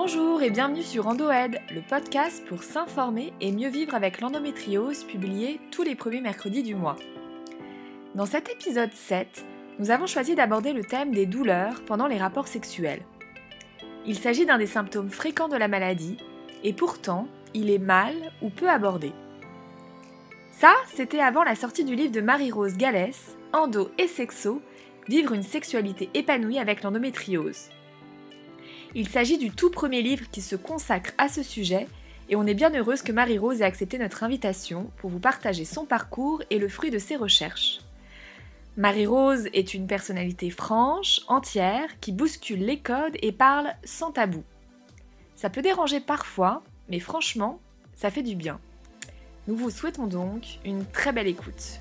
Bonjour et bienvenue sur EndoAid, le podcast pour s'informer et mieux vivre avec l'endométriose publié tous les premiers mercredis du mois. Dans cet épisode 7, nous avons choisi d'aborder le thème des douleurs pendant les rapports sexuels. Il s'agit d'un des symptômes fréquents de la maladie et pourtant, il est mal ou peu abordé. Ça, c'était avant la sortie du livre de Marie-Rose Gallès, Endo et Sexo, Vivre une sexualité épanouie avec l'endométriose. Il s'agit du tout premier livre qui se consacre à ce sujet et on est bien heureuse que Marie-Rose ait accepté notre invitation pour vous partager son parcours et le fruit de ses recherches. Marie-Rose est une personnalité franche, entière, qui bouscule les codes et parle sans tabou. Ça peut déranger parfois, mais franchement, ça fait du bien. Nous vous souhaitons donc une très belle écoute.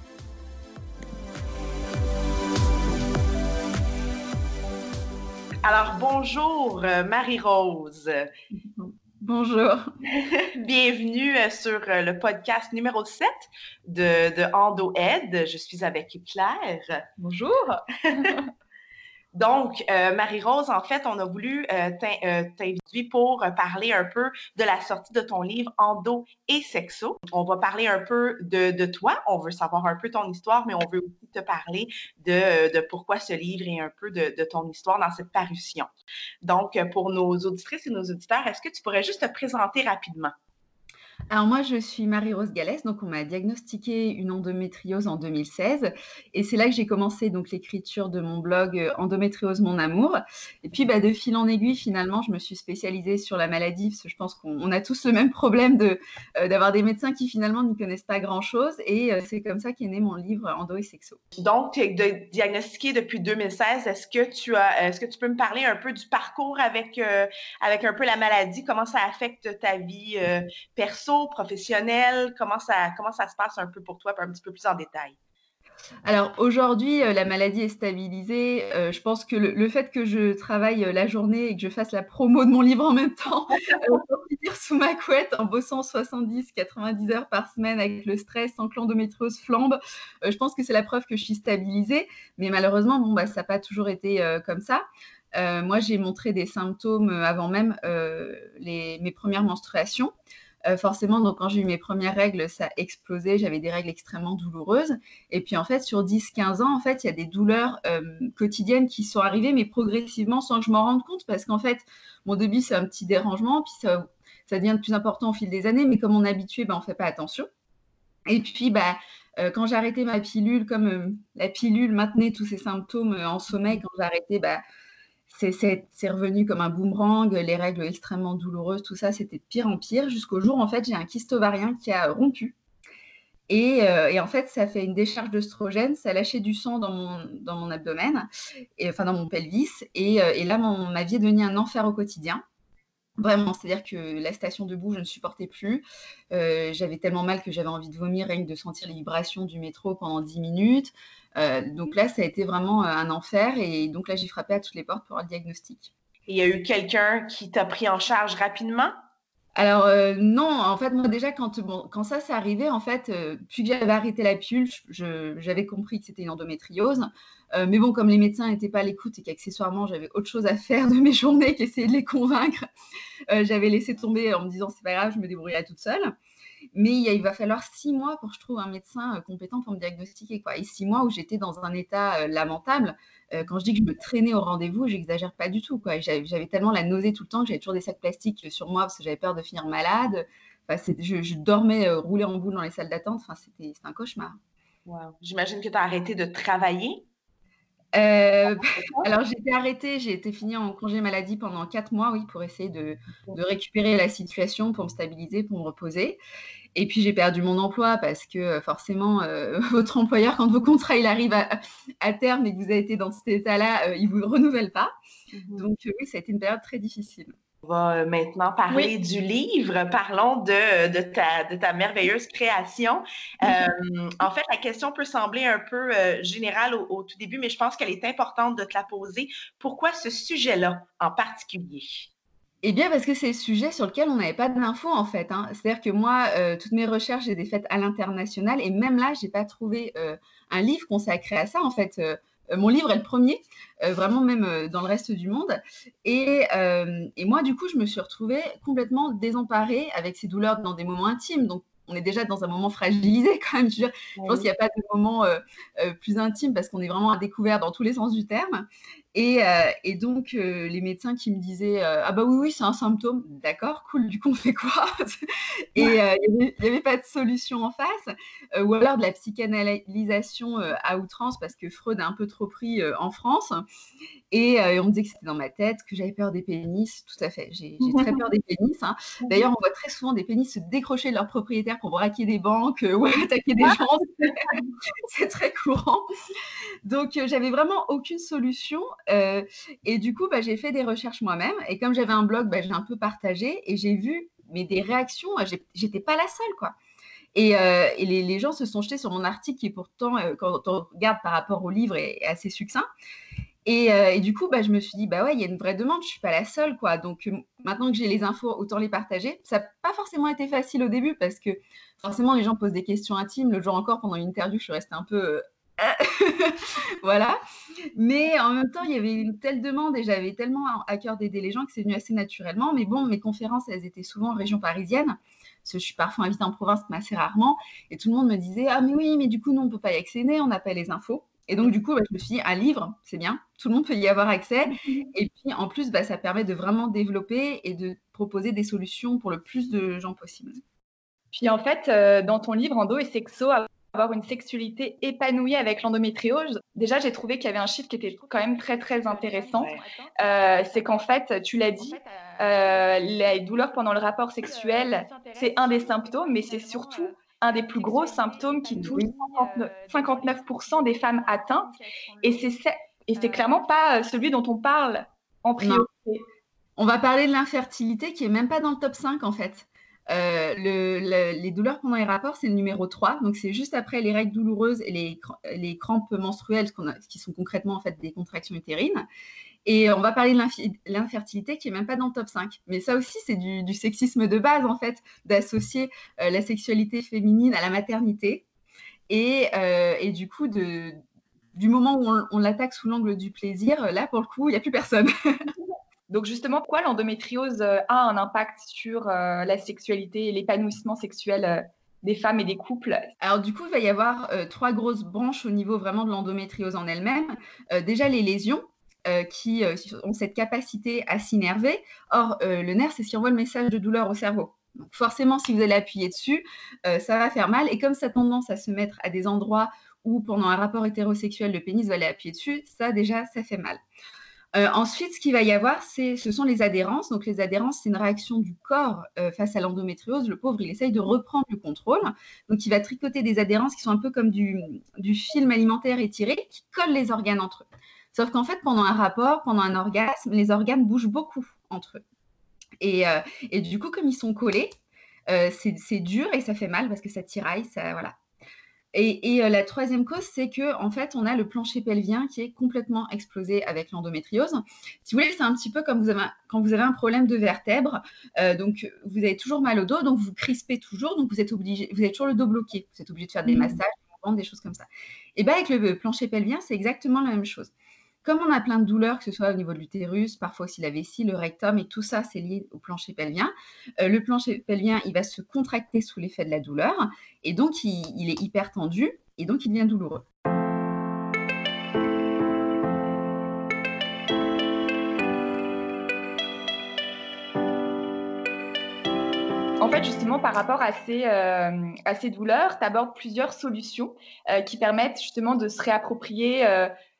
Alors, bonjour euh, Marie-Rose. Bonjour. Bienvenue euh, sur euh, le podcast numéro 7 de, de Endo Ed. Je suis avec Claire. Bonjour. Donc, euh, Marie-Rose, en fait, on a voulu euh, euh, t'inviter pour parler un peu de la sortie de ton livre Endo et Sexo. On va parler un peu de, toi. On veut savoir un peu ton histoire, mais on veut aussi te parler de, pourquoi ce livre et un peu de, de, ton histoire dans cette parution. Donc, pour nos auditrices et nos auditeurs, est-ce que tu pourrais juste te présenter rapidement? Alors moi, je suis Marie-Rose Gallès, donc on m'a diagnostiqué une endométriose en 2016 et c'est là que j'ai commencé donc l'écriture de mon blog euh, Endométriose mon amour. Et puis bah, de fil en aiguille, finalement, je me suis spécialisée sur la maladie parce que je pense qu'on a tous le même problème de euh, d'avoir des médecins qui finalement n'y connaissent pas grand-chose et euh, c'est comme ça qu'est né mon livre Endo et Sexo. Donc tu es diagnostiqué depuis 2016. Est-ce que tu est-ce que tu peux me parler un peu du parcours avec avec un peu la maladie, comment ça affecte ta vie perso professionnel? Comment ça, comment ça se passe un peu pour toi, un petit peu plus en détail? Alors aujourd'hui, euh, la maladie est stabilisée. Euh, je pense que le, fait que je travaille euh, la journée et que je fasse la promo de mon livre en même temps, euh, sous ma couette en bossant 70-90 heures par semaine avec le stress, sans que l'endométriose flambe, je pense que c'est la preuve que je suis stabilisée. Mais malheureusement, bon, bah, ça n'a pas toujours été comme ça. moi, j'ai montré des symptômes avant même les, mes premières menstruations. Euh, forcément, donc quand j'ai eu mes premières règles, ça a explosé. J'avais des règles extrêmement douloureuses. Et puis en fait, sur 10-15 ans, en fait, il y a des douleurs euh, quotidiennes qui sont arrivées, mais progressivement sans que je m'en rende compte, parce qu'en fait, mon début, c'est un petit dérangement, puis ça, ça, devient de plus important au fil des années, mais comme on est habitué, ben, on ne fait pas attention. Et puis, bah, euh, quand j'ai arrêté ma pilule, comme la pilule maintenait tous ces symptômes en sommeil, quand j'ai arrêté, bah, c'est revenu comme un boomerang, les règles extrêmement douloureuses, tout ça, c'était de pire en pire, jusqu'au jour, en fait, j'ai un kyste ovarien qui a rompu. Euh, et, en fait, ça fait une décharge d'œstrogène, ça lâché du sang dans mon, mon abdomen, et, enfin dans mon pelvis, et, euh, là, ma vie est devenue un enfer au quotidien. Vraiment, c'est-à-dire que la station debout, je ne supportais plus. Euh, j'avais tellement mal que j'avais envie de vomir, rien que de sentir les vibrations du métro pendant 10 minutes. Euh, donc là, ça a été vraiment euh, un enfer. Et donc là, j'ai frappé à toutes les portes pour un diagnostic. Il y a eu quelqu'un qui t'a pris en charge rapidement? Alors euh, non, en fait, moi déjà, quand, quand ça s'est arrivé, en fait, puis que j'avais arrêté la pilule, j'avais compris que c'était une endométriose. mais bon, comme les médecins n'étaient pas à l'écoute et qu'accessoirement, j'avais autre chose à faire de mes journées qu'essayer de les convaincre, j'avais laissé tomber en me disant, c'est pas grave, je me débrouillerai toute seule. Mais il, va falloir six mois pour que je trouve un médecin euh, compétent pour me diagnostiquer. Quoi. Et six mois où j'étais dans un état euh, lamentable. Euh, quand je dis que je me traînais au rendez-vous, j'exagère pas du tout. J'avais tellement la nausée tout le temps que j'avais toujours des sacs plastiques sur moi parce que j'avais peur de finir malade. je, dormais roulé en boule dans les salles d'attente. C'était un cauchemar. J'imagine que tu as arrêté de travailler. alors j'ai été arrêtée, j'ai été finie en congé maladie pendant quatre mois, oui, pour essayer de, de, récupérer la situation, pour me stabiliser, pour me reposer. Et puis j'ai perdu mon emploi parce que euh, forcément, euh, votre employeur, quand vos contrats il arrive à, terme et que vous avez été dans cet état-là, euh, il ne vous renouvelle pas. Mmh Donc oui, ça a été une période très difficile. On va maintenant parler du livre. Parlons de, de, ta, de ta merveilleuse création. en fait, la question peut sembler un peu générale au, au, tout début, mais je pense qu'elle est importante de te la poser. Pourquoi ce sujet-là en particulier? Eh bien, parce que c'est le sujet sur lequel on n'avait pas d'infos, en fait, hein. C'est-à-dire que moi, euh, toutes mes recherches, j'ai des faites à l'international et même là, je n'ai pas trouvé, euh, un livre consacré à ça, en fait, euh, mon livre est le premier, vraiment même dans le reste du monde. Et, et, moi, du coup, je me suis retrouvée complètement désemparée avec ces douleurs dans des moments intimes. Donc, on est déjà dans un moment fragilisé quand même. Je, je pense qu'il n'y a pas de moment plus intime parce qu'on est vraiment à découvert dans tous les sens du terme. Euh, et, donc, euh, les médecins qui me disaient euh, Ah, bah oui, oui, c'est un symptôme. D'accord, cool, du coup, on fait quoi Et il n'y avait, pas de solution en face. ou alors de la psychanalysation à outrance parce que Freud a un peu trop pris en France. Et, on me disait que c'était dans ma tête, que j'avais peur des pénis. Tout à fait, j'ai très peur des pénis. Hein. D'ailleurs, on voit très souvent des pénis se décrocher de leurs propriétaires pour braquer des banques ou attaquer des gens. c'est très courant. Donc, j'avais vraiment aucune solution. Euh, et du coup, bah, j'ai fait des recherches moi-même. Et comme j'avais un blog, bah, j'ai un peu partagé et j'ai vu mais des réactions. J'étais pas la seule, quoi. Et, euh, les, gens se sont jetés sur mon article qui, pourtant, euh, quand on regarde par rapport au livre, est, assez succinct. Et, du coup, bah, je me suis dit, bah ouais, il y a une vraie demande, je suis pas la seule, quoi. Donc maintenant que j'ai les infos, autant les partager. Ça n'a pas forcément été facile au début parce que forcément, les gens posent des questions intimes. Le jour encore, pendant une interview, je suis restée un peu voilà. Mais en même temps, il y avait une telle demande et j'avais tellement à cœur d'aider les gens que c'est venu assez naturellement. Mais bon, mes conférences, elles étaient souvent en région parisienne. Je suis parfois invitée en province, mais assez rarement. Et tout le monde me disait Ah, mais oui, mais du coup, nous, on ne peut pas y accéder, on n'a pas les infos. Et donc, du coup, bah, je me suis dit, un livre, c'est bien, tout le monde peut y avoir accès. Et puis, en plus, bah, ça permet de vraiment développer et de proposer des solutions pour le plus de gens possible. Puis, en fait, euh, dans ton livre, Endo et Sexo, avoir une sexualité épanouie avec l'endométriose, déjà j'ai trouvé qu'il y avait un chiffre qui était quand même très très intéressant. Euh, c'est qu'en fait, tu l'as dit, euh, les douleurs pendant le rapport sexuel, c'est un des symptômes, mais c'est surtout un des plus gros symptômes qui touche 59% des femmes atteintes. Et c'est clairement pas celui dont on parle en priorité. On va parler de l'infertilité qui est même pas dans le top 5 en fait. Euh, les douleurs pendant les rapports, c'est le numéro 3. Donc, c'est juste après les règles douloureuses et les, les crampes menstruelles, qui sont concrètement en fait des contractions utérines. Et on va parler de l'infertilité qui est même pas dans le top 5. Mais ça aussi, c'est du, sexisme de base, en fait, d'associer euh, la sexualité féminine à la maternité. Et, euh, et du coup, de, du moment où on, on l'attaque sous l'angle du plaisir, là, pour le coup, il n'y a plus personne. Donc justement, pourquoi l'endométriose euh, a un impact sur euh, la sexualité et l'épanouissement sexuel des femmes et des couples? Alors du coup, il va y avoir trois grosses branches au niveau vraiment de l'endométriose en elle-même. déjà les lésions. Qui ont cette capacité à s'innerver. Or, le nerf, c'est ce qui envoie le message de douleur au cerveau. Donc forcément, si vous allez appuyer dessus, ça va faire mal. Et comme ça a tendance à se mettre à des endroits où, pendant un rapport hétérosexuel, le pénis va aller appuyer dessus, ça déjà, ça fait mal. Euh, ensuite, ce qu'il va y avoir, ce sont les adhérences. Donc, les adhérences, c'est une réaction du corps euh, face à l'endométriose. Le pauvre, il essaye de reprendre le contrôle. Donc, il va tricoter des adhérences qui sont un peu comme du, film alimentaire étiré qui collent les organes entre eux. Sauf qu'en fait, pendant un rapport, pendant un orgasme, les organes bougent beaucoup entre eux. Et, euh, du coup, comme ils sont collés, c'est dur et ça fait mal parce que ça tiraille, ça, voilà. Et, euh, la troisième cause, c'est que en fait, on a le plancher pelvien qui est complètement explosé avec l'endométriose. Si vous voulez, c'est un petit peu comme vous avez quand vous avez un problème de vertèbre. Euh, donc, vous avez toujours mal au dos, donc vous crispez toujours, donc vous êtes obligé, vous avez toujours le dos bloqué. Vous êtes obligé de faire des mmh. massages, des choses comme ça. Et bien, avec le plancher pelvien, c'est exactement la même chose. Comme on a plein de douleurs, que ce soit au niveau de l'utérus, parfois aussi la vessie, le rectum, et tout ça, c'est lié au plancher pelvien. Euh, le plancher pelvien, il va se contracter sous l'effet de la douleur, et donc il, est hyper tendu, et donc il devient douloureux. En fait, justement, par rapport à ces, euh, douleurs, tu abordes plusieurs solutions euh, qui permettent justement de se réapproprier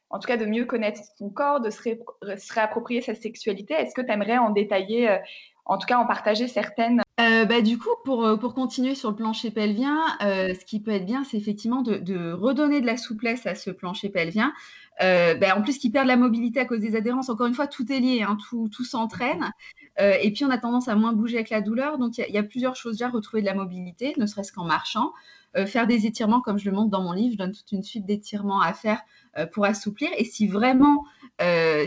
en tout cas de mieux connaître son corps, de se, réapproprier sa sexualité. Est-ce que tu aimerais en détailler, euh, en tout cas en partager certaines? Euh, bah, du coup, pour, euh, pour continuer sur le plancher pelvien, ce qui peut être bien, c'est effectivement de, redonner de la souplesse à ce plancher pelvien. Bah, en plus, qui perd la mobilité à cause des adhérences, encore une fois, tout est lié, hein, tout, tout s'entraîne. Et puis, on a tendance à moins bouger avec la douleur. Donc, il y, a plusieurs choses déjà, retrouver de la mobilité, ne serait-ce qu'en marchant. faire des étirements, comme je le montre dans mon livre, je donne toute une suite d'étirements à faire euh, pour assouplir. Et si vraiment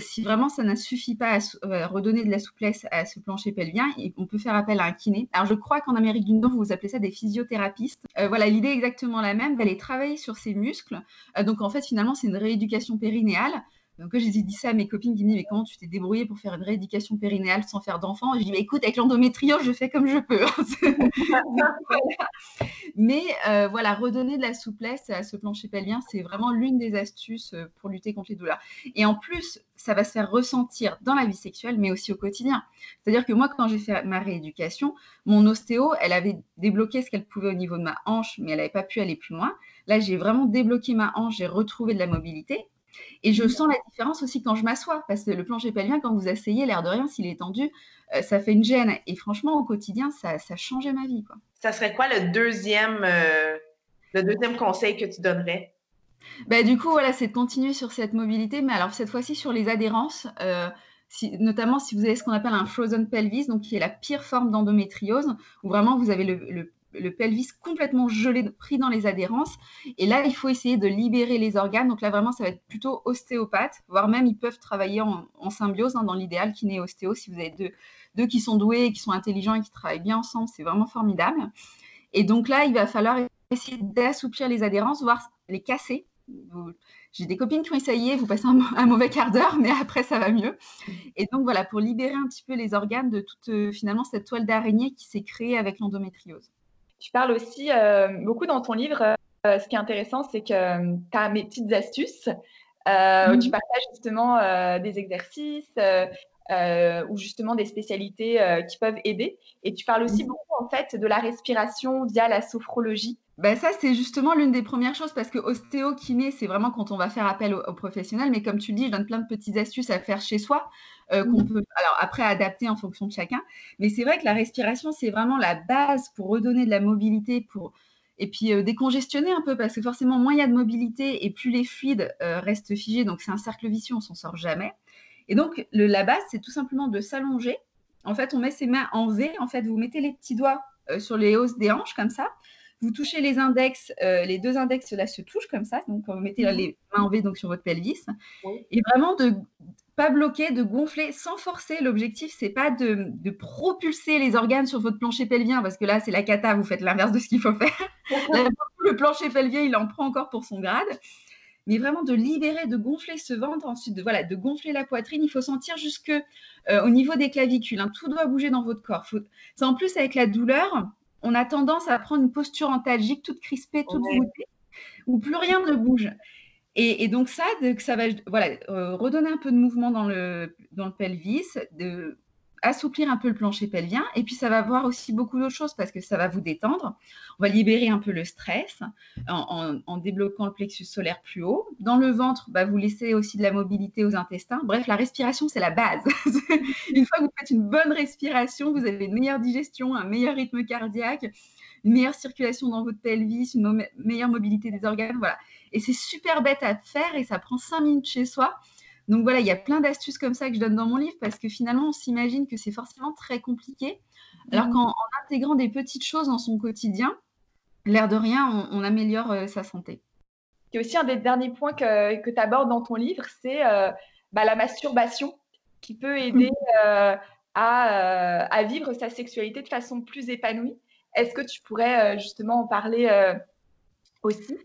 si vraiment ça ne suffit pas à, redonner de la souplesse à ce plancher pelvien, on peut faire appel à un kiné. Alors je crois qu'en Amérique du Nord, vous appelez ça des physiothérapistes. voilà, l'idée est exactement la même, d'aller travailler sur ces muscles. donc en fait, finalement, c'est une rééducation périnéale. Donc, j'ai dit ça à mes copines qui me disent Mais comment tu t'es débrouillée pour faire une rééducation périnéale sans faire d'enfant Je dis mais Écoute, avec l'endométriose, je fais comme je peux. Mais euh, voilà, redonner de la souplesse à ce plancher pelvien, c'est vraiment l'une des astuces euh, pour lutter contre les douleurs. Et en plus, ça va se faire ressentir dans la vie sexuelle, mais aussi au quotidien. C'est-à-dire que moi, quand j'ai fait ma rééducation, mon ostéo, elle avait débloqué ce qu'elle pouvait au niveau de ma hanche, mais elle n'avait pas pu aller plus loin. Là, j'ai vraiment débloqué ma hanche, j'ai retrouvé de la mobilité. Et je sens la différence aussi quand je m'assois, parce que le plancher pelvien, quand vous asseyez, l'air de rien, s'il est tendu, euh, ça fait une gêne. Et franchement, au quotidien, ça, ça changeait ma vie. Quoi. Ça serait quoi le deuxième, euh, le deuxième conseil que tu donnerais? Bah, du coup, voilà, c'est de continuer sur cette mobilité, mais alors cette fois-ci sur les adhérences. Euh, notamment si vous avez ce qu'on appelle un frozen pelvis, donc qui est la pire forme d'endométriose, où vraiment vous avez le le pelvis complètement gelé, pris dans les adhérences. Et là, il faut essayer de libérer les organes. Donc là, vraiment, ça va être plutôt ostéopathe, voire même ils peuvent travailler en, symbiose, hein, dans l'idéal, kiné ostéo. Si vous avez deux, deux qui sont doués, qui sont intelligents et qui travaillent bien ensemble, c'est vraiment formidable. Et donc là, il va falloir essayer d'assouplir les adhérences, voire les casser. J'ai des copines qui ont essayé, vous passez un, mauvais quart d'heure, mais après ça va mieux. Et donc voilà, pour libérer un petit peu les organes de toute euh, finalement cette toile d'araignée qui s'est créée avec l'endométriose. Tu parles aussi euh, beaucoup dans ton livre. Euh, ce qui est intéressant, c'est que euh, tu as mes petites astuces où tu mmh. partages justement des exercices ou justement des spécialités qui peuvent aider. Et tu parles aussi mmh. beaucoup en fait de la respiration via la sophrologie. Ben ça, c'est justement l'une des premières choses parce que ostéo-kiné, c'est vraiment quand on va faire appel aux, professionnels. Mais comme tu le dis, je donne plein de petites astuces à faire chez soi euh, qu'on mmh. peut, alors après, adapter en fonction de chacun. Mais c'est vrai que la respiration, c'est vraiment la base pour redonner de la mobilité, pour et puis euh, décongestionner un peu parce que forcément, moins il y a de mobilité et plus les fluides euh, restent figés. Donc c'est un cercle vicieux, on s'en sort jamais. Et donc le, la base, c'est tout simplement de s'allonger. En fait, on met ses mains en V. En fait, vous mettez les petits doigts sur les hausses des hanches comme ça. Vous touchez les index, euh, les deux index là se touchent comme ça, donc vous mettez mhm. les mains en V donc sur votre pelvis, et vraiment de pas bloquer, de gonfler sans forcer. L'objectif c'est pas de, propulser les organes sur votre plancher pelvien parce que là c'est la cata, vous faites l'inverse de ce qu'il faut faire. le plancher pelvien il en prend encore pour son grade, mais vraiment de libérer, de gonfler ce ventre, ensuite de voilà, de gonfler la poitrine. Il faut sentir jusque euh, au niveau des clavicules. Hein. tout doit bouger dans votre corps. C'est en plus avec la douleur on a tendance à prendre une posture antalgique, toute crispée, toute voûtée, où plus rien ne bouge. Et, donc ça, ça va voilà, euh, redonner un peu de mouvement dans le, dans le pelvis, de assouplir un peu le plancher pelvien. Et puis, ça va avoir aussi beaucoup d'autres choses parce que ça va vous détendre. On va libérer un peu le stress en, débloquant le plexus solaire plus haut. Dans le ventre, bah, vous laissez aussi de la mobilité aux intestins. Bref, la respiration, c'est la base. une fois que vous faites une bonne respiration, vous avez une meilleure digestion, un meilleur rythme cardiaque, une meilleure circulation dans votre pelvis, une meilleure mobilité des organes. Voilà. Et c'est super bête à faire et ça prend cinq minutes chez soi. Donc voilà, il y a plein d'astuces comme ça que je donne dans mon livre parce que finalement, on s'imagine que c'est forcément très compliqué. Alors mmh. qu'en intégrant des petites choses dans son quotidien, l'air de rien, on, améliore euh, sa santé. Il y a aussi un des derniers points que, que tu abordes dans ton livre, c'est euh, bah, la masturbation qui peut aider euh, à, à, vivre sa sexualité de façon plus épanouie. Est-ce que tu pourrais justement en parler aussi?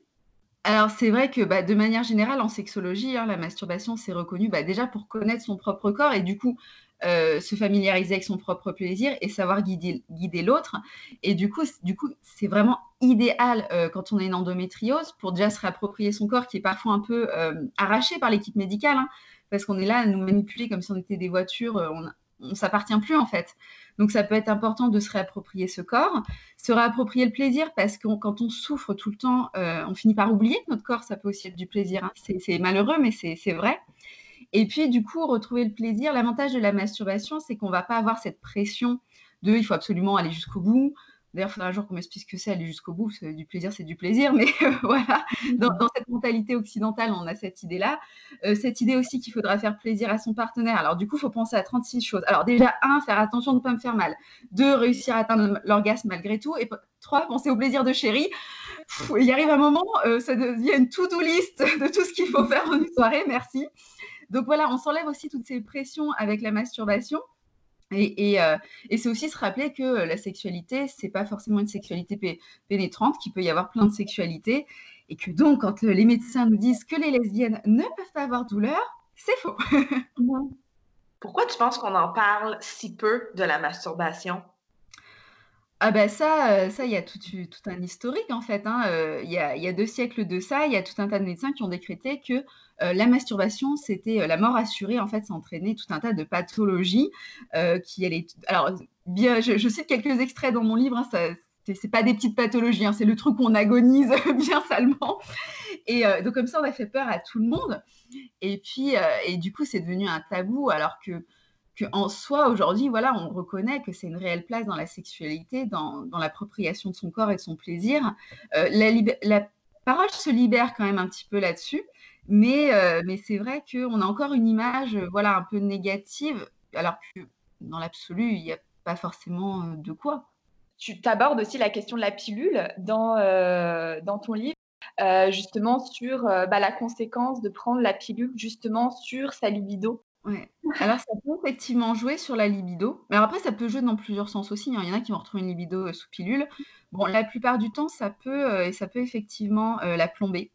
Alors, c'est vrai que bah, de manière générale, en sexologie, hein, la masturbation, c'est reconnu bah, déjà pour connaître son propre corps et du coup, euh, se familiariser avec son propre plaisir et savoir guider, l'autre. Et du coup, du coup, c'est vraiment idéal euh, quand on a une endométriose pour déjà se réapproprier son corps qui est parfois un peu euh, arraché par l'équipe médicale, hein, parce qu'on est là à nous manipuler comme si on était des voitures, on ne s'appartient plus en fait. Donc ça peut être important de se réapproprier ce corps, se réapproprier le plaisir parce que quand on souffre tout le temps, euh, on finit par oublier que notre corps, ça peut aussi être du plaisir. Hein. C'est malheureux, mais c'est vrai. Et puis du coup, retrouver le plaisir. L'avantage de la masturbation, c'est qu'on va pas avoir cette pression de il faut absolument aller jusqu'au bout, D'ailleurs, il faudra un jour qu'on m'explique ce que c'est aller jusqu'au bout. Du plaisir, c'est du plaisir. Mais euh, voilà, dans, cette mentalité occidentale, on a cette idée-là. Euh, cette idée aussi qu'il faudra faire plaisir à son partenaire. Alors, du coup, il faut penser à 36 choses. Alors, déjà, un, faire attention de ne pas me faire mal. Deux, réussir à atteindre l'orgasme malgré tout. Et trois, penser au plaisir de chérie. il y arrive un moment, euh, ça devient une to-do list de tout ce qu'il faut faire en une soirée. Merci. Donc voilà, on s'enlève aussi toutes ces pressions avec la masturbation. Et, et, c'est aussi se rappeler que la sexualité, c'est pas forcément une sexualité pénétrante, qu'il peut y avoir plein de sexualités, et que donc quand les médecins nous disent que les lesbiennes ne peuvent pas avoir douleur, c'est faux. Pourquoi tu penses qu'on en parle si peu de la masturbation? Ah bah ça, ça, il y a tout, tout un historique en fait. Hein. il, y a, deux siècles de ça, il y a tout un tas de médecins qui ont décrété que la masturbation, c'était la mort assurée. En fait, ça entraînait tout un tas de pathologies qui allaient. Alors, bien, je, cite quelques extraits dans mon livre. Hein, ça, c'est pas des petites pathologies, hein, c'est le truc où on agonise bien salement. Et donc comme ça, on a fait peur à tout le monde. Et puis, et du coup, c'est devenu un tabou, alors que en soi, aujourd'hui, voilà, on reconnaît que c'est une réelle place dans la sexualité, dans, l'appropriation de son corps et de son plaisir. Euh, la, parole se libère quand même un petit peu là-dessus, mais, euh, mais c'est vrai qu'on a encore une image voilà, un peu négative, alors que dans l'absolu, il n'y a pas forcément euh, de quoi. Tu t'abordes aussi la question de la pilule dans, dans ton livre. justement sur bah, la conséquence de prendre la pilule justement sur sa libido Ouais. Alors ça effectivement jouer sur la libido, mais après ça peut jouer dans plusieurs sens aussi, hein. Il y en a qui vont retrouver une libido, euh, sous pilule. Bon, la plupart du temps, ça peut, euh, et ça peut effectivement, euh, la plomber,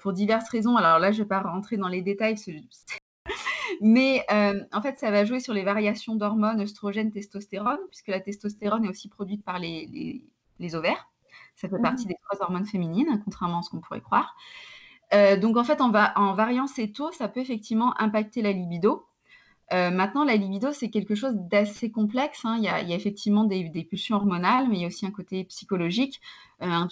pour diverses raisons. Alors là, je vais pas rentrer dans les détails mais en fait, ça va jouer sur les variations d'hormones œstrogènes, testostérone, puisque la testostérone est aussi produite par les les ovaires. Ça fait partie mmh. des trois hormones féminines, contrairement à ce qu'on pourrait croire. Euh, donc en fait, en, en, variant ces taux, ça peut effectivement impacter la libido. Euh, maintenant, la libido, c'est quelque chose d'assez complexe. Hein. Il, y a, effectivement des, pulsions hormonales, mais il y a aussi un côté psychologique, euh, un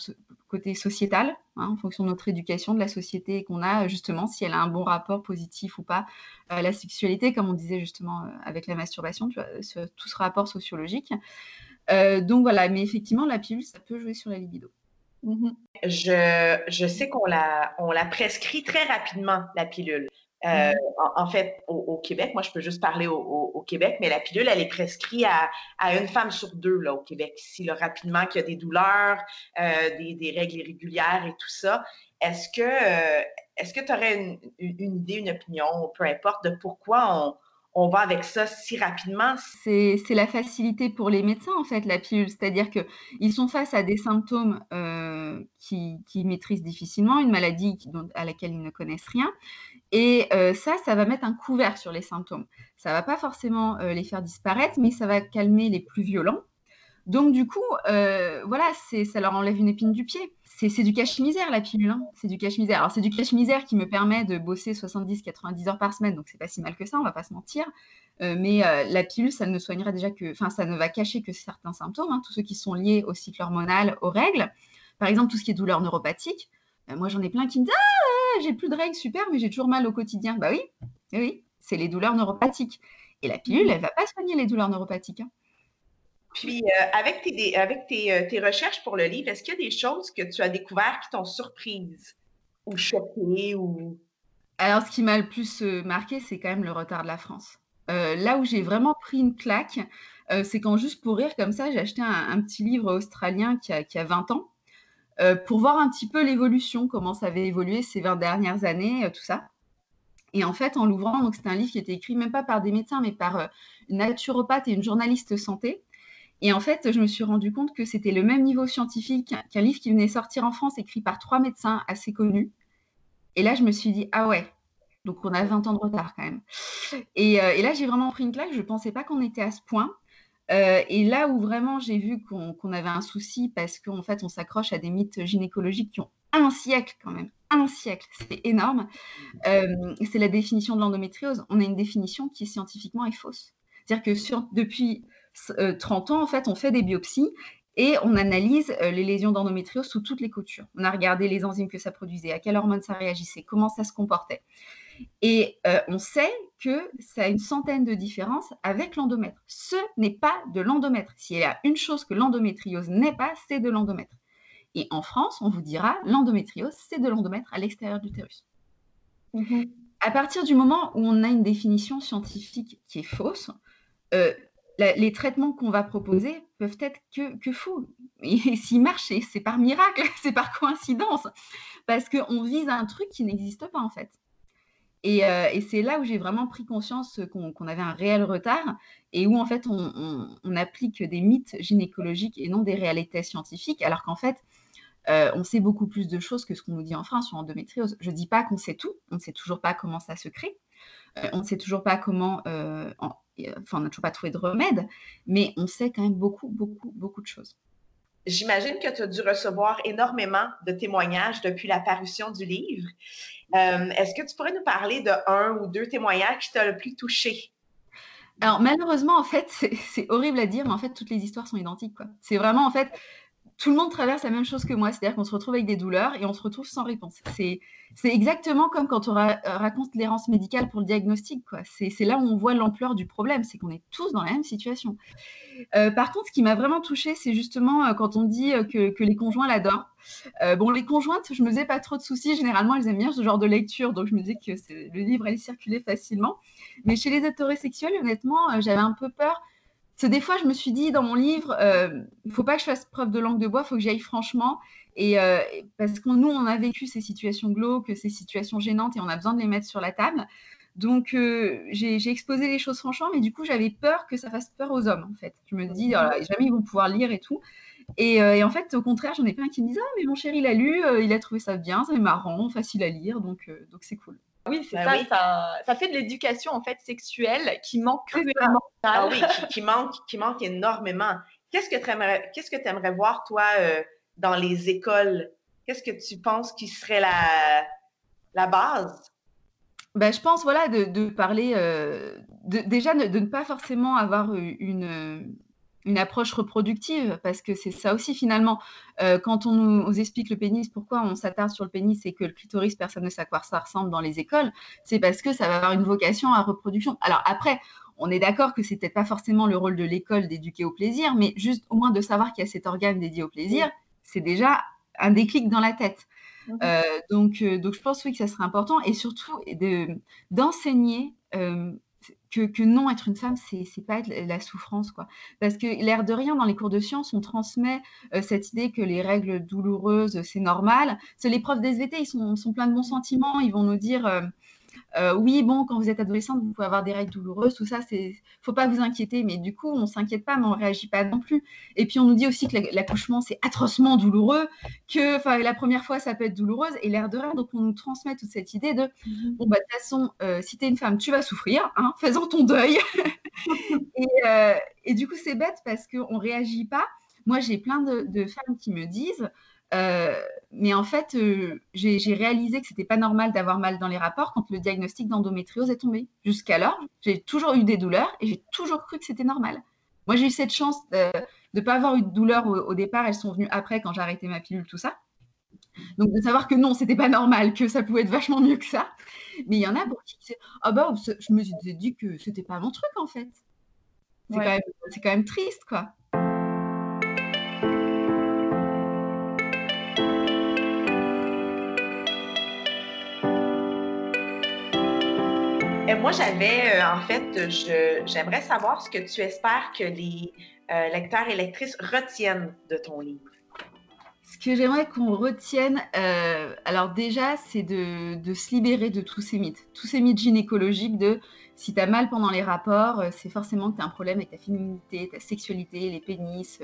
côté sociétal, hein, en fonction de notre éducation, de la société qu'on a, justement, si elle a un bon rapport positif ou pas à la sexualité, comme on disait justement avec la masturbation, tu vois, tout ce rapport sociologique. donc voilà, mais effectivement, la pilule, ça peut jouer sur la libido. Mmh je, je, sais qu'on la, on la prescrit très rapidement, la pilule. Euh, mmh. en, fait, au, Québec, moi, je peux juste parler au, au, Québec, mais la pilule, elle est prescrite à, à, une femme sur deux là, au Québec. Si là, rapidement qu'il y a des douleurs, euh, des, des, règles irrégulières et tout ça, est-ce que euh, est-ce que tu aurais une, une, idée, une opinion, peu importe, de pourquoi on, on va avec ça si rapidement? C'est la facilité pour les médecins, en fait, la pilule. C'est-à-dire qu'ils sont face à des symptômes euh, qui, maîtrisent difficilement, une maladie à laquelle ils ne connaissent rien. Et euh, ça, ça va mettre un couvert sur les symptômes. Ça va pas forcément euh, les faire disparaître, mais ça va calmer les plus violents. Donc, du coup, voilà, ça leur enlève une épine du pied c'est du cache-misère la pilule, hein. c'est du cache-misère. Alors c'est du cache-misère qui me permet de bosser 70-90 heures par semaine, donc c'est pas si mal que ça, on va pas se mentir. Euh, mais euh, la pilule, ça ne soignera déjà que, enfin ça ne va cacher que certains symptômes, hein, tous ceux qui sont liés au cycle hormonal, aux règles. Par exemple, tout ce qui est douleur neuropathique. Euh, moi j'en ai plein qui me disent ah j'ai plus de règles, super, mais j'ai toujours mal au quotidien. Bah oui, oui, c'est les douleurs neuropathiques. Et la pilule, elle va pas soigner les douleurs neuropathiques. Hein. Puis, euh, avec, tes, avec euh, tes, recherches pour le livre, est-ce qu'il y a des choses que tu as découvertes qui t'ont surprise ou choquée ou... Alors, ce qui m'a le plus euh, marqué, c'est quand même le retard de la France. là où j'ai vraiment pris une claque, c'est quand, juste pour rire comme ça, j'ai acheté un, petit livre australien qui a, qui a 20 ans pour voir un petit peu l'évolution, comment ça avait évolué ces 20 dernières années, tout ça. Et en fait, en l'ouvrant, donc c'était un livre qui était écrit même pas par des médecins, mais par une naturopathe et une journaliste santé. Et en fait, je me suis rendu compte que c'était le même niveau scientifique qu'un livre qui venait sortir en France, écrit par trois médecins assez connus. Et là, je me suis dit, ah ouais, donc on a 20 ans de retard quand même. Et, euh, là, j'ai vraiment pris une claque, je ne pensais pas qu'on était à ce point. Euh, et là où vraiment j'ai vu qu'on avait un souci parce qu'en fait, on s'accroche à des mythes gynécologiques qui ont un siècle quand même, un siècle, c'est énorme, euh, c'est la définition de l'endométriose. On a une définition qui scientifiquement est fausse. C'est-à-dire que depuis 30 euh, ans, en fait, on fait des biopsies et on analyse euh, les lésions d'endométriose sous toutes les coutures. On a regardé les enzymes que ça produisait, à quelle hormone ça réagissait, comment ça se comportait. Et on sait que ça a une centaine de différences avec l'endomètre. Ce n'est pas de l'endomètre. S'il y a une chose que l'endométriose n'est pas, c'est de l'endomètre. Et en France, on vous dira, l'endométriose, c'est de l'endomètre à l'extérieur de l'utérus. Mm-hmm. À partir du moment où on a une définition scientifique qui est fausse, les traitements qu'on va proposer peuvent être que, que faux. Et s'ils marchent, c'est par miracle, c'est par coïncidence, parce qu'on vise un truc qui n'existe pas en fait. Et, euh, c'est là où j'ai vraiment pris conscience qu'on avait un réel retard et où en fait on, applique des mythes gynécologiques et non des réalités scientifiques, alors qu'en fait euh, on sait beaucoup plus de choses que ce qu'on nous dit en France sur l'endométriose. Je ne dis pas qu'on sait tout, on ne sait toujours pas comment ça se crée, euh, on ne sait toujours pas comment, enfin on n'a toujours pas trouvé de remède, mais on sait quand même beaucoup, beaucoup, beaucoup de choses. J'imagine que tu as dû recevoir énormément de témoignages depuis la parution du livre. Euh, est-ce que tu pourrais nous parler de un ou deux témoignages qui t'ont le plus touché? Alors malheureusement, en fait, c'est horrible à dire, mais en fait, toutes les histoires sont identiques. C'est vraiment, en fait, tout le monde traverse la même chose que moi, c'est-à-dire qu'on se retrouve avec des douleurs et on se retrouve sans réponse. C'est, exactement comme quand on raconte l'errance médicale pour le diagnostic. C'est, là où on voit l'ampleur du problème, c'est qu'on est tous dans la même situation. Euh, par contre, ce qui m'a vraiment touchée, c'est justement euh, quand on dit euh, que, les conjoints l'adorent. bon, les conjointes, je me faisais pas trop de soucis. Généralement, elles aiment bien ce genre de lecture, donc je me disais que le livre allait circuler facilement. Mais chez les hétérosexuels, honnêtement, j'avais un peu peur c'est des fois, je me suis dit dans mon livre, il euh, ne faut pas que je fasse preuve de langue de bois, il faut que j'aille franchement. Et euh, parce que nous, on a vécu ces situations glauques, ces situations gênantes, et on a besoin de les mettre sur la table. Donc, euh, j'ai exposé les choses franchement, mais du coup, j'avais peur que ça fasse peur aux hommes, en fait. Je me dis, jamais ils vont pouvoir lire et tout. Et, en fait, au contraire, j'en ai plein qui me disent, ah, mais mon chéri, il a lu, il a trouvé ça bien, c'est marrant, facile à lire, donc donc c'est cool. Oui, c'est bah ça, ça, fait de l'éducation en fait sexuelle qui manque cruellement. Ah oui, qui, manque, qui manque énormément. Qu'est-ce que tu aimerais, qu'est-ce que aimerais voir toi euh, dans les écoles? Qu'est-ce que tu penses qui serait la, la base? Ben, je pense voilà de, de parler euh, de, déjà de, ne pas forcément avoir une, une approche reproductive, parce que c'est ça aussi finalement. Euh, quand on nous explique le pénis, pourquoi on s'attarde sur le pénis et que le clitoris, personne ne sait à quoi ça ressemble dans les écoles, c'est parce que ça va avoir une vocation à reproduction. Alors après, on est d'accord que c'est peut-être pas forcément le rôle de l'école d'éduquer au plaisir, mais juste au moins de savoir qu'il y a cet organe dédié au plaisir, c'est déjà un déclic dans la tête. Mmh. Euh, donc, euh, donc je pense oui que ça serait important et surtout d'enseigner que, non, être une femme, c'est n'est pas la souffrance, quoi. Parce que l'air de rien, dans les cours de sciences, on transmet euh, cette idée que les règles douloureuses, c'est normal. C'est les profs d'SVT, ils sont, sont pleins de bons sentiments, ils vont nous dire euh, oui, bon, quand vous êtes adolescente, vous pouvez avoir des règles douloureuses, tout ça, c'est, faut pas vous inquiéter. Mais du coup, on s'inquiète pas, mais on réagit pas non plus. Et puis, on nous dit aussi que l'accouchement, c'est atrocement douloureux, que, enfin, la première fois, ça peut être douloureuse, et l'air de rien. Donc, on nous transmet toute cette idée de, mhm. bon, bah, de toute façon, euh, si tu es une femme, tu vas souffrir, hein, faisant ton deuil. Euh, et, du coup, c'est bête parce qu'on réagit pas. Moi, j'ai plein de femmes qui me disent, mais en fait, euh, j'ai réalisé que c'était pas normal d'avoir mal dans les rapports quand le diagnostic d'endométriose est tombé. Jusqu'alors, j'ai toujours eu des douleurs et j'ai toujours cru que c'était normal. Moi, j'ai eu cette chance de ne pas avoir eu de douleurs au, départ. Elles sont venues après quand j'ai arrêté ma pilule, tout ça. Donc, de savoir que non, c'était pas normal, que ça pouvait être vachement mieux que ça. Mais il y en a pour qui c'est Ah bah, je me suis dit que c'était pas mon truc en fait. C'est quand, quand même triste, quoi. Moi, j'avais, euh, en fait, j'aimerais savoir ce que tu espères que les euh, lecteurs et lectrices retiennent de ton livre. Ce que j'aimerais qu'on retienne, euh, alors déjà, c'est de, de, se libérer de tous ces mythes, tous ces mythes gynécologiques de si tu as mal pendant les rapports, c'est forcément que tu as un problème avec ta féminité, ta sexualité, les pénis,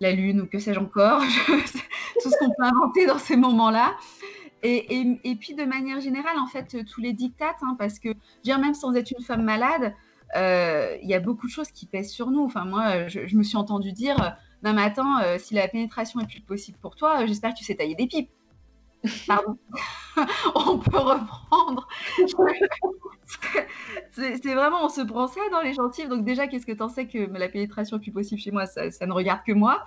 la lune ou que sais-je encore, tout ce qu'on peut inventer dans ces moments-là. Et, puis de manière générale, en fait, tous les dictates, hein, parce que dire même sans être une femme malade, euh, il y a beaucoup de choses qui pèsent sur nous. Enfin, moi, je, me suis entendue dire, non mais attends, euh, si la pénétration est plus possible pour toi, j'espère que tu sais tailler des pipes. On peut reprendre. c'est vraiment, on se prend ça dans les gencives. Donc déjà, qu'est-ce que tu en sais que la pénétration est plus possible chez moi? Ça, ne regarde que moi.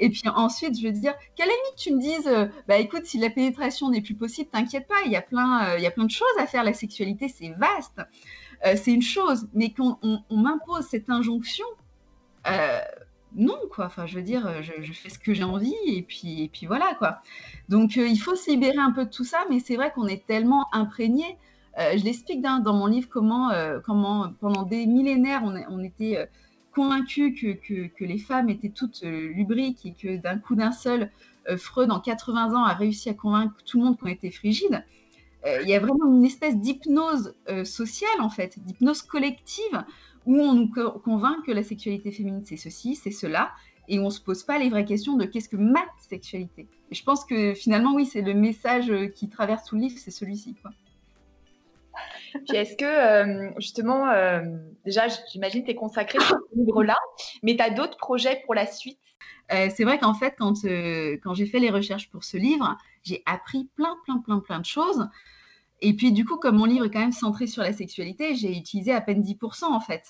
Et puis ensuite, je veux dire, qu'à la limite, tu me dises, euh, bah écoute, si la pénétration n'est plus possible, t'inquiète pas, il y, a plein, euh, il y a plein de choses à faire. La sexualité, c'est vaste. Euh, c'est une chose. Mais qu'on m'impose cette injonction, non, quoi. Enfin, je veux dire, je, fais ce que j'ai envie et puis, et puis voilà, quoi. Donc, il faut se libérer un peu de tout ça, mais c'est vrai qu'on est tellement imprégné euh, je l'explique dans, mon livre comment, euh, comment pendant des millénaires, on, était euh, convaincus que, les femmes étaient toutes lubriques et que d'un coup d'un seul, Freud, en 80 ans, a réussi à convaincre tout le monde qu'on était frigide. il y a vraiment une espèce d'hypnose sociale, en fait, d'hypnose collective, où on nous convainc que la sexualité féminine, c'est ceci, c'est cela, et on se pose pas les vraies questions de qu'est-ce que ma sexualité. Et je pense que finalement, oui, c'est le message qui traverse tout le livre, c'est celui-ci. Puis est-ce que, euh, justement, euh, déjà, j'imagine que tu es consacré à ce livre-là, mais tu as d'autres projets pour la suite? Euh, C'est vrai qu'en fait, quand, quand j'ai fait les recherches pour ce livre, j'ai appris plein, plein, plein, plein de choses. Et puis, du coup, comme mon livre est quand même centré sur la sexualité, j'ai utilisé à peine 10% en fait.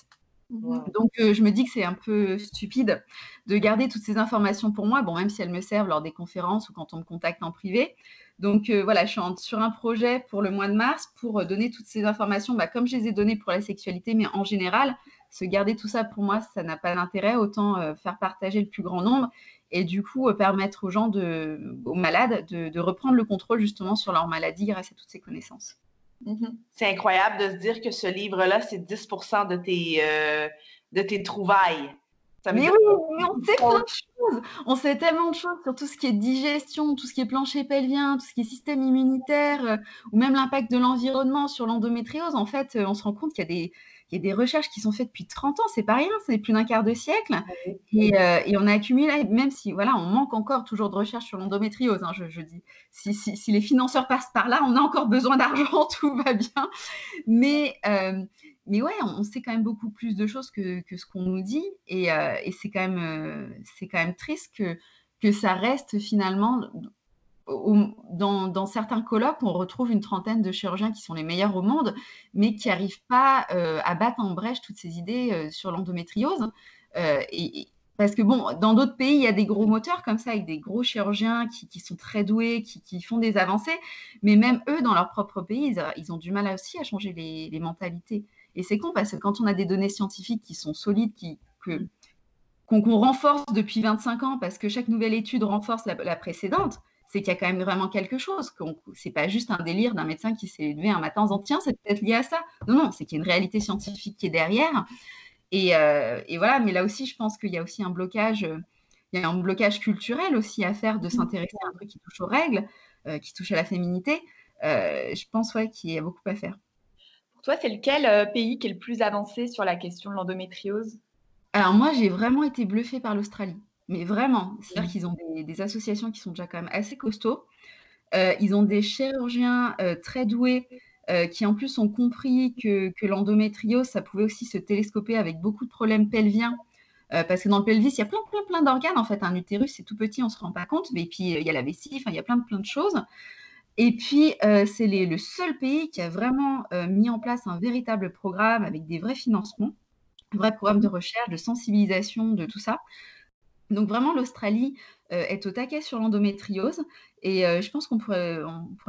Donc, je me dis que c'est un peu stupide de garder toutes ces informations pour moi, bon, même si elles me servent lors des conférences ou quand on me contacte en privé. Donc euh, voilà, je suis sur un projet pour le mois de mars pour euh, donner toutes ces informations, bah, comme je les ai données pour la sexualité, mais en général, se garder tout ça pour moi, ça n'a pas d'intérêt. Autant euh, faire partager le plus grand nombre et du coup permettre aux gens, aux malades, de, reprendre le contrôle justement sur leur maladie grâce à toutes ces connaissances. Mm-hmm. C'est incroyable de se dire que ce livre-là, c'est 10 de tes, de tes trouvailles mais oui, on sait plein de choses. On sait tellement de choses sur tout ce qui est digestion, tout ce qui est plancher pelvien, tout ce qui est système immunitaire, euh, ou même l'impact de l'environnement sur l'endométriose. En fait, euh, on se rend compte qu'il y a des, il y a des recherches qui sont faites depuis 30 ans, c'est pas rien, c'est plus d'un quart de siècle. Et, euh, et, on a accumulé, même si voilà, on manque encore toujours de recherches sur l'endométriose, hein, je, je, dis. Si, si, si, les financeurs passent par là, on a encore besoin d'argent, tout va bien. Mais, euh, mais ouais, on, sait quand même beaucoup plus de choses que, que ce qu'on nous dit. Et, euh, et c'est quand, même, c'est quand même triste que, que ça reste finalement dans, certains colloques, on retrouve une trentaine de chirurgiens qui sont les meilleurs au monde, mais qui n'arrivent pas euh, à battre en brèche toutes ces idées euh, sur l'endométriose. Euh, parce que bon, dans d'autres pays, il y a des gros moteurs comme ça, avec des gros chirurgiens qui, sont très doués, qui, font des avancées, mais même eux, dans leur propre pays, ils, ont du mal aussi à changer les, mentalités. Et c'est con parce que quand on a des données scientifiques qui sont solides, qui, qu'on renforce depuis 25 ans, parce que chaque nouvelle étude renforce la précédente, c'est qu'il y a quand même vraiment quelque chose. C'est pas juste un délire d'un médecin qui s'est levé un matin en disant tiens, c'est peut-être lié à ça. Non, non, c'est qu'il y a une réalité scientifique qui est derrière. Et, euh, voilà, mais là aussi, je pense qu'il y a aussi un blocage, il y a un blocage culturel aussi à faire de mmh. s'intéresser à un truc qui touche aux règles, euh, qui touche à la féminité. Euh, je pense ouais, qu'il y a beaucoup à faire. Pour toi, c'est lequel pays qui est le plus avancé sur la question de l'endométriose? Alors moi, j'ai vraiment été bluffée par l'Australie. Mais vraiment, c'est-à-dire mmh. qu'ils ont des, associations qui sont déjà quand même assez costauds. Euh, ils ont des chirurgiens euh, très doués euh, qui en plus ont compris que, que l'endométriose, ça pouvait aussi se télescoper avec beaucoup de problèmes pelviens. parce que dans le pelvis, il y a plein, plein, plein d'organes. En fait, un utérus, c'est tout petit, on ne se rend pas compte. Mais puis, il y a la vessie, enfin, il y a plein, plein de choses. Et puis, c'est le seul pays qui a vraiment mis en place un véritable programme avec des vrais financements, un vrai programme de recherche, de sensibilisation, de tout ça. Donc vraiment, l'Australie euh, est au taquet sur l'endométriose et euh, je pense qu'on pourrait,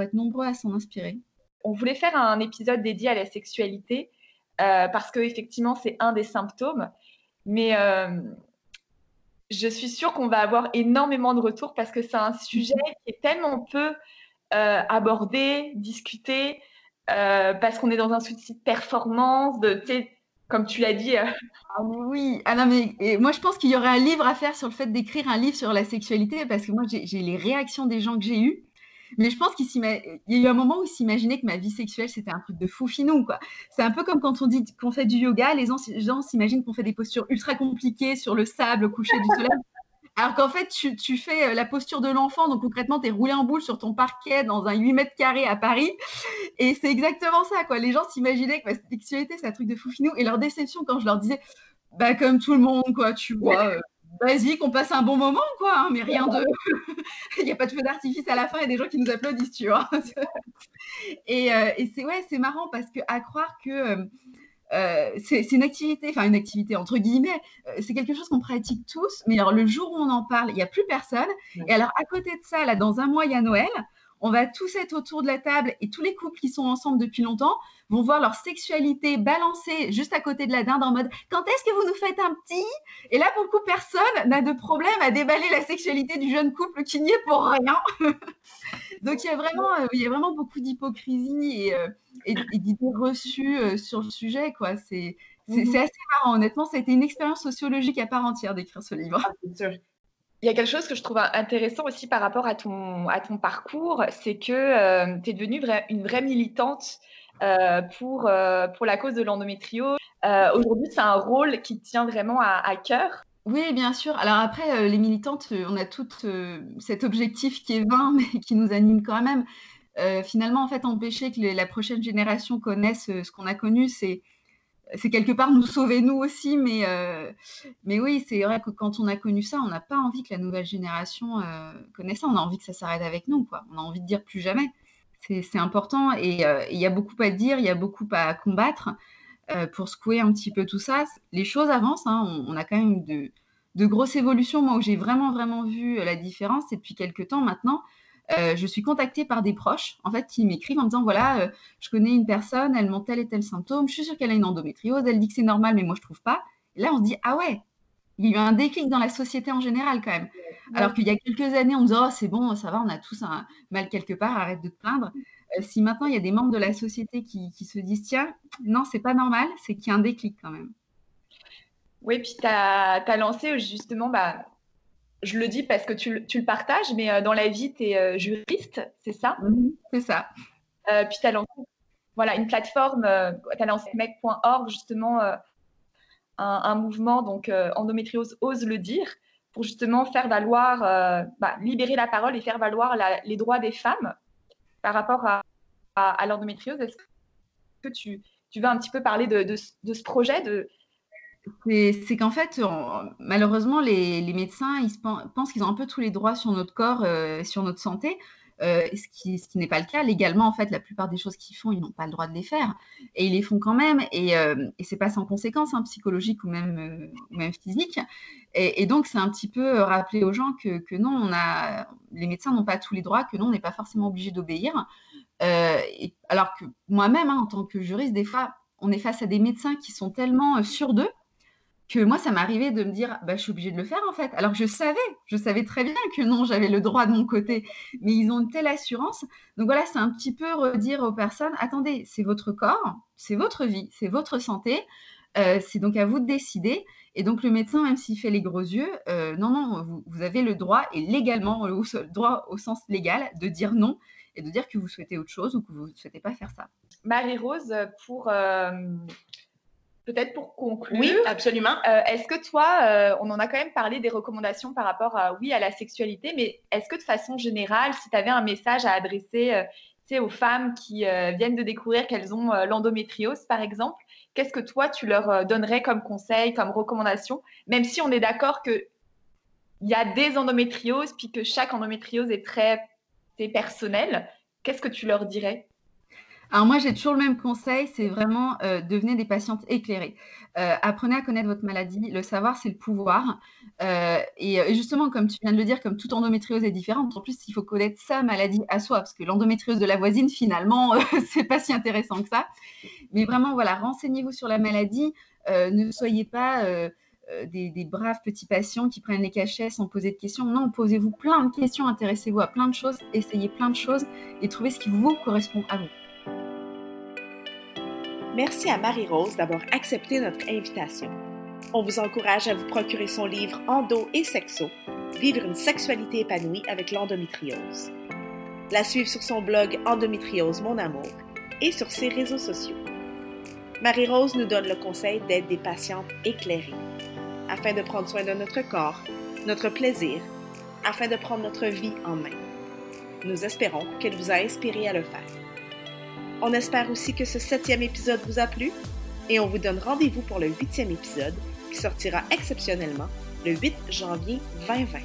être nombreux à s'en inspirer. On voulait faire un épisode dédié à la sexualité euh, parce que effectivement c'est un des symptômes, mais je suis sûre qu'on va avoir énormément de retours parce que c'est un sujet qui est tellement peu abordé, discuté, parce qu'on est dans un souci de performance, de comme tu l'as dit. Euh, ah, oui, ah, non, mais, moi je pense qu'il y aurait un livre à faire sur le fait d'écrire un livre sur la sexualité parce que moi j'ai les réactions des gens que j'ai eues. Mais je pense qu'il y a eu un moment où ils s'imaginaient que ma vie sexuelle c'était un truc de fou finou. C'est un peu comme quand on dit qu'on fait du yoga, les gens s'imaginent qu'on fait des postures ultra compliquées sur le sable au coucher du soleil. Alors qu'en fait, tu, fais euh, la posture de l'enfant, donc concrètement, tu es roulé en boule sur ton parquet dans un 8 mètres carrés à Paris. Et c'est exactement ça, quoi. Les gens s'imaginaient que la sexualité, c'est un truc de foufinou. Et leur déception quand je leur disais, bah, comme tout le monde, quoi, tu vois. Euh, vas-y, qu'on passe un bon moment, quoi, hein, mais rien de. Il n'y a pas de feu d'artifice à la fin, il y a des gens qui nous applaudissent, tu vois. et, euh, et c'est ouais, c'est marrant parce que à croire que euh, c'est une activité, enfin une activité entre guillemets, euh, c'est quelque chose qu'on pratique tous, mais alors le jour où on en parle, il n'y a plus personne. Et alors à côté de ça, là, dans un mois, il y a Noël, on va tous être autour de la table et tous les couples qui sont ensemble depuis longtemps vont voir leur sexualité balancée juste à côté de la dinde en mode quand est-ce que vous nous faites un petit? Et là, pour le coup, personne n'a de problème à déballer la sexualité du jeune couple qui n'y est pour rien. Donc il y a vraiment, euh, il y a vraiment beaucoup d'hypocrisie et, euh, d'idées reçues euh, sur le sujet. quoi. C'est c'est assez marrant, honnêtement, ça a été une expérience sociologique à part entière d'écrire ce livre. Ah, c'est sûr. Il y a quelque chose que je trouve intéressant aussi par rapport à ton, parcours, c'est que euh, tu es devenue une vraie militante euh, pour, euh, pour la cause de l'endométriose. Aujourd'hui, c'est un rôle qui tient vraiment à, cœur? Oui, bien sûr. Alors après, les militantes, on a tout cet objectif qui est vain, mais qui nous anime quand même. finalement, en fait, empêcher que la prochaine génération connaisse ce qu'on a connu, c'est c'est quelque part nous sauver nous aussi, mais, euh, mais oui, c'est vrai que quand on a connu ça, on n'a pas envie que la nouvelle génération euh, connaisse ça, on a envie que ça s'arrête avec nous, quoi. On a envie de dire plus jamais. C'est important et euh, il y a beaucoup à dire, il y a beaucoup à combattre pour secouer un petit peu tout ça. Les choses avancent, hein. on, a quand même de, de grosses évolutions. Moi, où j'ai vraiment, vraiment vu la différence, c'est depuis quelques temps maintenant. Euh, je suis contactée par des proches, en fait, qui m'écrivent en me disant voilà, euh, je connais une personne, elle montre tel et tel symptôme, je suis sûre qu'elle a une endométriose, elle dit que c'est normal, mais moi je trouve pas. Et là, on se dit ah ouais, il y a eu un déclic dans la société en général quand même. Alors qu'il y a quelques années, on me disait oh c'est bon, ça va, on a tous un mal quelque part, arrête de te plaindre. Euh, si maintenant il y a des membres de la société qui, se disent tiens, non, c'est pas normal, c'est qu'il y a un déclic quand même. Oui, puis tu as, lancé justement bah, je le dis parce que tu, le partages, mais euh, dans la vie, tu es euh, juriste, c'est ça? Mhm, C'est ça. Euh, puis tu as lancé voilà, une plateforme, tu as lancé mec.org, justement, un, mouvement, donc Endométriose ose le dire, pour justement faire valoir, bah, libérer la parole et faire valoir les droits des femmes par rapport à, l'endométriose. Est-ce que tu, tu veux un petit peu parler de, de ce projet, de, c'est qu'en fait, malheureusement, les, médecins, ils pensent qu'ils ont un peu tous les droits sur notre corps, euh, sur notre santé, euh, ce qui, n'est pas le cas. Légalement, en fait, la plupart des choses qu'ils font, ils n'ont pas le droit de les faire. Et ils les font quand même. Et, euh, et c'est pas sans conséquences hein, psychologiques ou même, physiques. Et, donc, c'est un petit peu rappeler aux gens que, non, on a, les médecins n'ont pas tous les droits, que non, on n'est pas forcément obligé d'obéir. alors que moi-même, hein, en tant que juriste, des fois, on est face à des médecins qui sont tellement sûrs d'eux que moi, ça m'arrivait de me dire, bah, je suis obligée de le faire en fait. Alors je savais, je savais très bien que non, j'avais le droit de mon côté, mais ils ont une telle assurance. Donc voilà, c'est un petit peu redire aux personnes, attendez, c'est votre corps, c'est votre vie, c'est votre santé, euh, c'est donc à vous de décider. Et donc le médecin, même s'il fait les gros yeux, euh, non, non, vous, avez le droit, et légalement, le droit au sens légal, de dire non et de dire que vous souhaitez autre chose ou que vous ne souhaitez pas faire ça. Marie-Rose, pour... Euh, peut-être pour conclure. Oui, absolument. Euh, est-ce que toi, euh, on en a quand même parlé des recommandations par rapport à, oui, à la sexualité, mais est-ce que de façon générale, si tu avais un message à adresser euh, aux femmes qui viennent de découvrir qu'elles ont l'endométriose, par exemple, qu'est-ce que toi, tu leur donnerais comme conseil, comme recommandation, même si on est d'accord qu'il y a des endométrioses, puis que chaque endométriose est très personnelle, qu'est-ce que tu leur dirais? Alors moi, j'ai toujours le même conseil, c'est vraiment euh, devenez des patientes éclairées. Euh, apprenez à connaître votre maladie. Le savoir, c'est le pouvoir. Euh, et, justement, comme tu viens de le dire, comme toute endométriose est différente, en plus, il faut connaître sa maladie à soi, parce que l'endométriose de la voisine, finalement, c'est pas si intéressant que ça. Mais vraiment, voilà, renseignez-vous sur la maladie. ne soyez pas des, des, braves petits patients qui prennent les cachets sans poser de questions. Non, posez-vous plein de questions, intéressez-vous à plein de choses, essayez plein de choses et trouvez ce qui vous correspond à vous. Merci à Marie-Rose d'avoir accepté notre invitation. On vous encourage à vous procurer son livre Endo et Sexo, Vivre une sexualité épanouie avec l'endométriose. La suivre sur son blog Endométriose Mon Amour et sur ses réseaux sociaux. Marie-Rose nous donne le conseil d'être des patientes éclairées, afin de prendre soin de notre corps, notre plaisir, afin de prendre notre vie en main. Nous espérons qu'elle vous a inspiré à le faire. On espère aussi que ce septième épisode vous a plu et on vous donne rendez-vous pour le huitième épisode qui sortira exceptionnellement le 8 janvier 2020.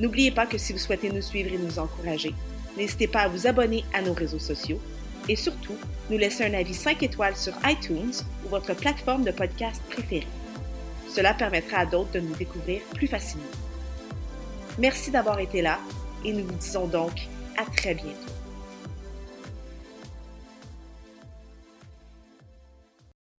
N'oubliez pas que si vous souhaitez nous suivre et nous encourager, n'hésitez pas à vous abonner à nos réseaux sociaux et surtout nous laisser un avis 5 étoiles sur iTunes ou votre plateforme de podcast préférée. Cela permettra à d'autres de nous découvrir plus facilement. Merci d'avoir été là et nous vous disons donc à très bientôt.